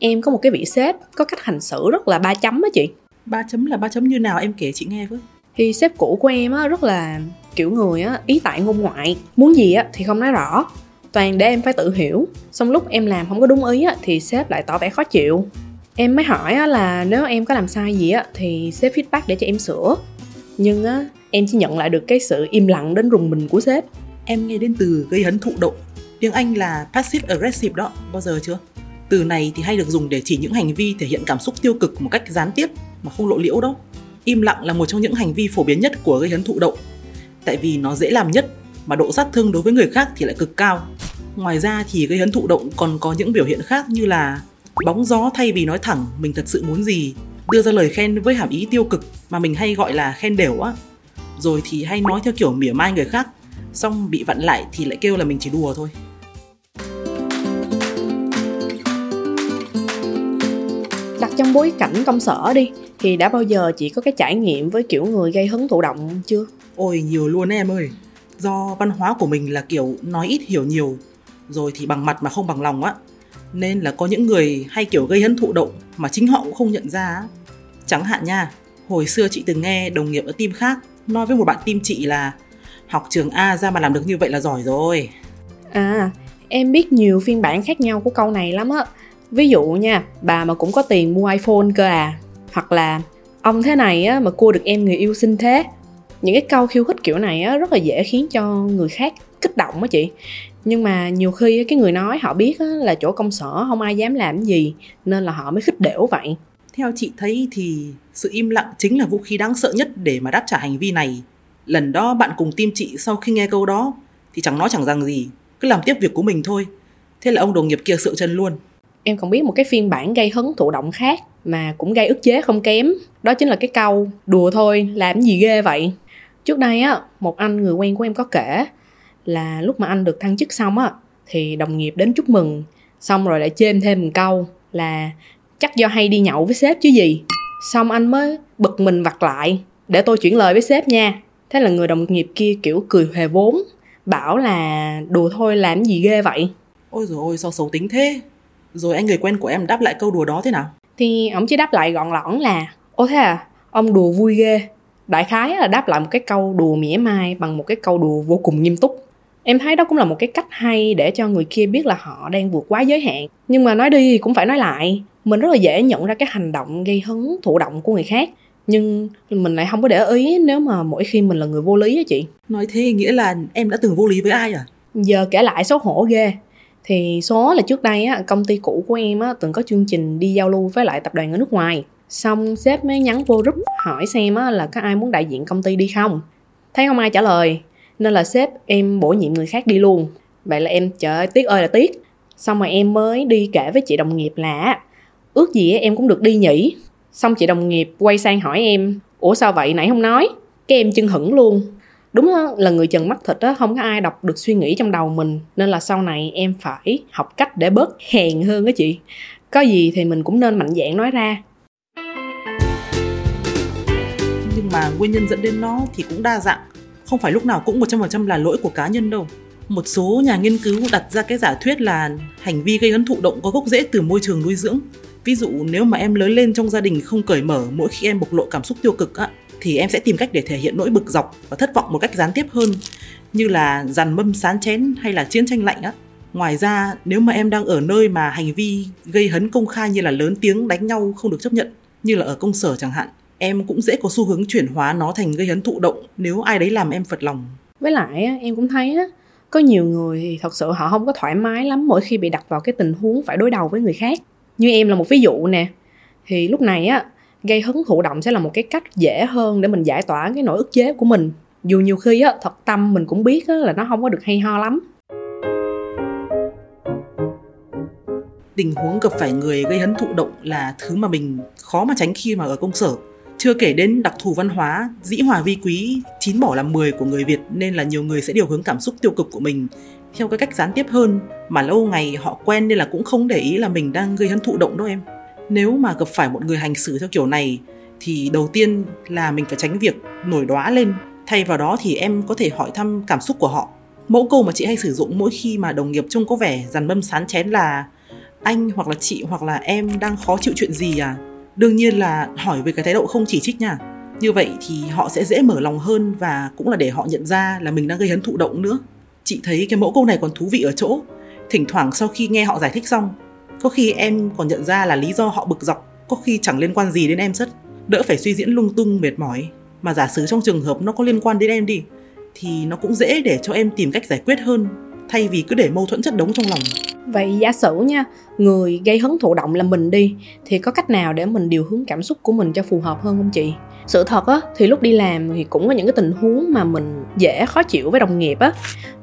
em có một cái vị sếp có cách hành xử rất là ba chấm á chị. ba chấm là ba chấm như nào em kể chị nghe với Thì sếp cũ của em á rất là kiểu người á ý tại ngôn ngoại, muốn gì á thì không nói rõ, toàn để em phải tự hiểu. Xong lúc em làm không có đúng ý á thì sếp lại tỏ vẻ khó chịu. Em mới hỏi á là nếu em có làm sai gì á thì sếp feedback để cho em sửa. Nhưng á em chỉ nhận lại được cái sự im lặng đến rùng mình của sếp. em nghe đến từ gây hấn thụ động tiếng anh là passive aggressive đó bao giờ chưa từ này thì hay được dùng để chỉ những hành vi thể hiện cảm xúc tiêu cực một cách gián tiếp mà không lộ liễu đâu im lặng là một trong những hành vi phổ biến nhất của gây hấn thụ động. Tại vì nó dễ làm nhất mà độ sát thương đối với người khác thì lại cực cao. Ngoài ra thì gây hấn thụ động còn có những biểu hiện khác như là bóng gió thay vì nói thẳng, mình thật sự muốn gì, đưa ra lời khen với hàm ý tiêu cực mà mình hay gọi là khen đều á. Rồi thì hay nói theo kiểu mỉa mai người khác, xong bị vặn lại thì lại kêu là mình chỉ đùa thôi. Trong bối cảnh công sở đi thì đã bao giờ chị có cái trải nghiệm với kiểu người gây hấn thụ động chưa? ôi nhiều luôn em ơi do văn hóa của mình là kiểu nói ít hiểu nhiều rồi thì bằng mặt mà không bằng lòng á nên là có những người hay kiểu gây hấn thụ động mà chính họ cũng không nhận ra á. chẳng hạn nha hồi xưa chị từng nghe đồng nghiệp ở team khác nói với một bạn team chị là học trường A ra mà làm được như vậy là giỏi rồi À, em biết nhiều phiên bản khác nhau của câu này lắm á. Ví dụ nha, bà mà cũng có tiền mua iPhone cơ à. Hoặc là ông thế này á mà cua được em người yêu xinh thế. Những cái câu khiêu khích kiểu này á rất là dễ khiến cho người khác kích động á chị. Nhưng mà nhiều khi cái người nói họ biết á, là chỗ công sở không ai dám làm gì nên là họ mới khích đểu vậy. Theo chị thấy thì sự im lặng chính là vũ khí đáng sợ nhất để mà đáp trả hành vi này. Lần đó bạn cùng team chị sau khi nghe câu đó thì chẳng nói chẳng rằng gì, cứ làm tiếp việc của mình thôi. Thế là ông đồng nghiệp kia sợ chân luôn. Em còn biết một cái phiên bản gây hấn thụ động khác mà cũng gây ức chế không kém. Đó chính là cái câu đùa thôi, làm gì ghê vậy. Trước đây á, một anh người quen của em có kể là lúc mà anh được thăng chức xong á thì đồng nghiệp đến chúc mừng, xong rồi lại chêm thêm một câu là chắc do hay đi nhậu với sếp chứ gì. Xong anh mới bực mình vặt lại để tôi chuyển lời với sếp nha. Thế là người đồng nghiệp kia kiểu cười hề vốn, bảo là đùa thôi làm gì ghê vậy. Ôi rồi ôi sao xấu tính thế. Rồi anh người quen của em đáp lại câu đùa đó thế nào? thì ổng chỉ đáp lại gọn lõn là ô thế à ông đùa vui ghê. Đại khái là đáp lại một cái câu đùa mỉa mai bằng một cái câu đùa vô cùng nghiêm túc. Em thấy đó cũng là một cái cách hay để cho người kia biết là họ đang vượt quá giới hạn. Nhưng mà nói đi cũng phải nói lại mình rất là dễ nhận ra cái hành động gây hấn thụ động của người khác. Nhưng mình lại không có để ý nếu mà mỗi khi mình là người vô lý á chị. Nói thế nghĩa là em đã từng vô lý với ai à? giờ kể lại xấu hổ ghê thì số là trước đây á công ty cũ của em á từng có chương trình đi giao lưu với lại tập đoàn ở nước ngoài. Xong sếp mới nhắn vô group hỏi xem á là có ai muốn đại diện công ty đi không? Thấy không ai trả lời nên là sếp em bổ nhiệm người khác đi luôn. Vậy là em trời ơi tiếc ơi là tiếc. Xong rồi em mới đi kể với chị đồng nghiệp là ước gì á, em cũng được đi nhỉ? Xong chị đồng nghiệp quay sang hỏi em ủa sao vậy? Nãy không nói. Cái em chân hửng luôn đúng đó, là người trần mắt thịt á không có ai đọc được suy nghĩ trong đầu mình nên là sau này em phải học cách để bớt hèn hơn á chị có gì thì mình cũng nên mạnh dạn nói ra Nhưng mà nguyên nhân dẫn đến nó thì cũng đa dạng. Không phải lúc nào cũng 100% là lỗi của cá nhân đâu. Một số nhà nghiên cứu đặt ra cái giả thuyết là hành vi gây hấn thụ động có gốc rễ từ môi trường nuôi dưỡng. Ví dụ nếu mà em lớn lên trong gia đình không cởi mở mỗi khi em bộc lộ cảm xúc tiêu cực á, thì em sẽ tìm cách để thể hiện nỗi bực dọc và thất vọng một cách gián tiếp hơn như là dằn mâm sán chén hay là chiến tranh lạnh á. Ngoài ra, nếu mà em đang ở nơi mà hành vi gây hấn công khai như là lớn tiếng đánh nhau không được chấp nhận, như là ở công sở chẳng hạn, em cũng dễ có xu hướng chuyển hóa nó thành gây hấn thụ động nếu ai đấy làm em phật lòng. với lại em cũng thấy á có nhiều người thì thật sự họ không có thoải mái lắm mỗi khi bị đặt vào cái tình huống phải đối đầu với người khác như em là một ví dụ nè thì lúc này á gây hứng thụ động sẽ là một cái cách dễ hơn để mình giải tỏa cái nỗi ức chế của mình dù nhiều khi á thật tâm mình cũng biết á, là nó không có được hay ho lắm tình huống gặp phải người gây hấn thụ động là thứ mà mình khó mà tránh khi mà ở công sở. Chưa kể đến đặc thù văn hóa, dĩ hòa vi quý, chín bỏ làm 10 của người Việt nên là nhiều người sẽ điều hướng cảm xúc tiêu cực của mình theo cái cách gián tiếp hơn mà lâu ngày họ quen nên là cũng không để ý là mình đang gây hấn thụ động đâu em. Nếu mà gặp phải một người hành xử theo kiểu này thì đầu tiên là mình phải tránh việc nổi đóa lên. Thay vào đó thì em có thể hỏi thăm cảm xúc của họ. Mẫu câu mà chị hay sử dụng mỗi khi mà đồng nghiệp trông có vẻ dằn mâm sán chén là anh hoặc là chị hoặc là em đang khó chịu chuyện gì à? Đương nhiên là hỏi về cái thái độ không chỉ trích nha. Như vậy thì họ sẽ dễ mở lòng hơn và cũng là để họ nhận ra là mình đang gây hấn thụ động nữa. Chị thấy cái mẫu câu này còn thú vị ở chỗ, thỉnh thoảng sau khi nghe họ giải thích xong, có khi em còn nhận ra là lý do họ bực dọc, có khi chẳng liên quan gì đến em rất, đỡ phải suy diễn lung tung mệt mỏi. Mà giả sử trong trường hợp nó có liên quan đến em đi, thì nó cũng dễ để cho em tìm cách giải quyết hơn, thay vì cứ để mâu thuẫn chất đống trong lòng. Vậy giả sử nha, người gây hứng thụ động là mình đi thì có cách nào để mình điều hướng cảm xúc của mình cho phù hợp hơn không chị? Sự thật á thì lúc đi làm thì cũng có những cái tình huống mà mình dễ khó chịu với đồng nghiệp á.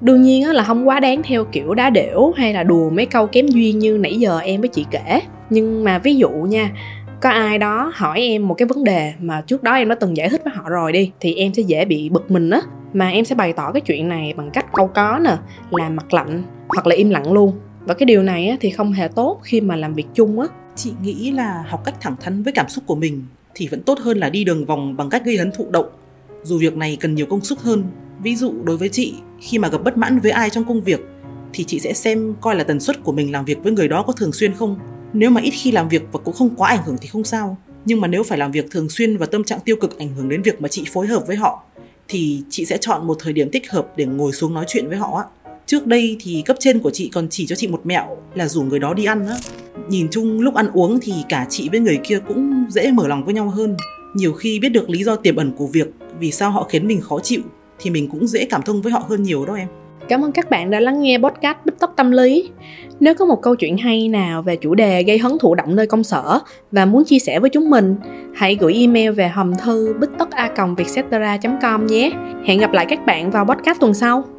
Đương nhiên á là không quá đáng theo kiểu đá đểu hay là đùa mấy câu kém duyên như nãy giờ em với chị kể. Nhưng mà ví dụ nha, có ai đó hỏi em một cái vấn đề mà trước đó em đã từng giải thích với họ rồi đi thì em sẽ dễ bị bực mình á mà em sẽ bày tỏ cái chuyện này bằng cách câu có nè làm mặt lạnh hoặc là im lặng luôn và cái điều này á, thì không hề tốt khi mà làm việc chung á. Chị nghĩ là học cách thẳng thắn với cảm xúc của mình thì vẫn tốt hơn là đi đường vòng bằng cách gây hấn thụ động. Dù việc này cần nhiều công sức hơn ví dụ đối với chị khi mà gặp bất mãn với ai trong công việc thì chị sẽ xem coi là tần suất của mình làm việc với người đó có thường xuyên không. Nếu mà ít khi làm việc và cũng không quá ảnh hưởng thì không sao. Nhưng mà nếu phải làm việc thường xuyên và tâm trạng tiêu cực ảnh hưởng đến việc mà chị phối hợp với họ thì chị sẽ chọn một thời điểm thích hợp để ngồi xuống nói chuyện với họ á trước đây thì cấp trên của chị còn chỉ cho chị một mẹo là rủ người đó đi ăn á nhìn chung lúc ăn uống thì cả chị với người kia cũng dễ mở lòng với nhau hơn nhiều khi biết được lý do tiềm ẩn của việc vì sao họ khiến mình khó chịu thì mình cũng dễ cảm thông với họ hơn nhiều đó em Cảm ơn các bạn đã lắng nghe podcast Bích tóc Tâm Lý. Nếu có một câu chuyện hay nào về chủ đề gây hấn thụ động nơi công sở và muốn chia sẻ với chúng mình, hãy gửi email về hòm thư bích tất a com nhé. Hẹn gặp lại các bạn vào podcast tuần sau.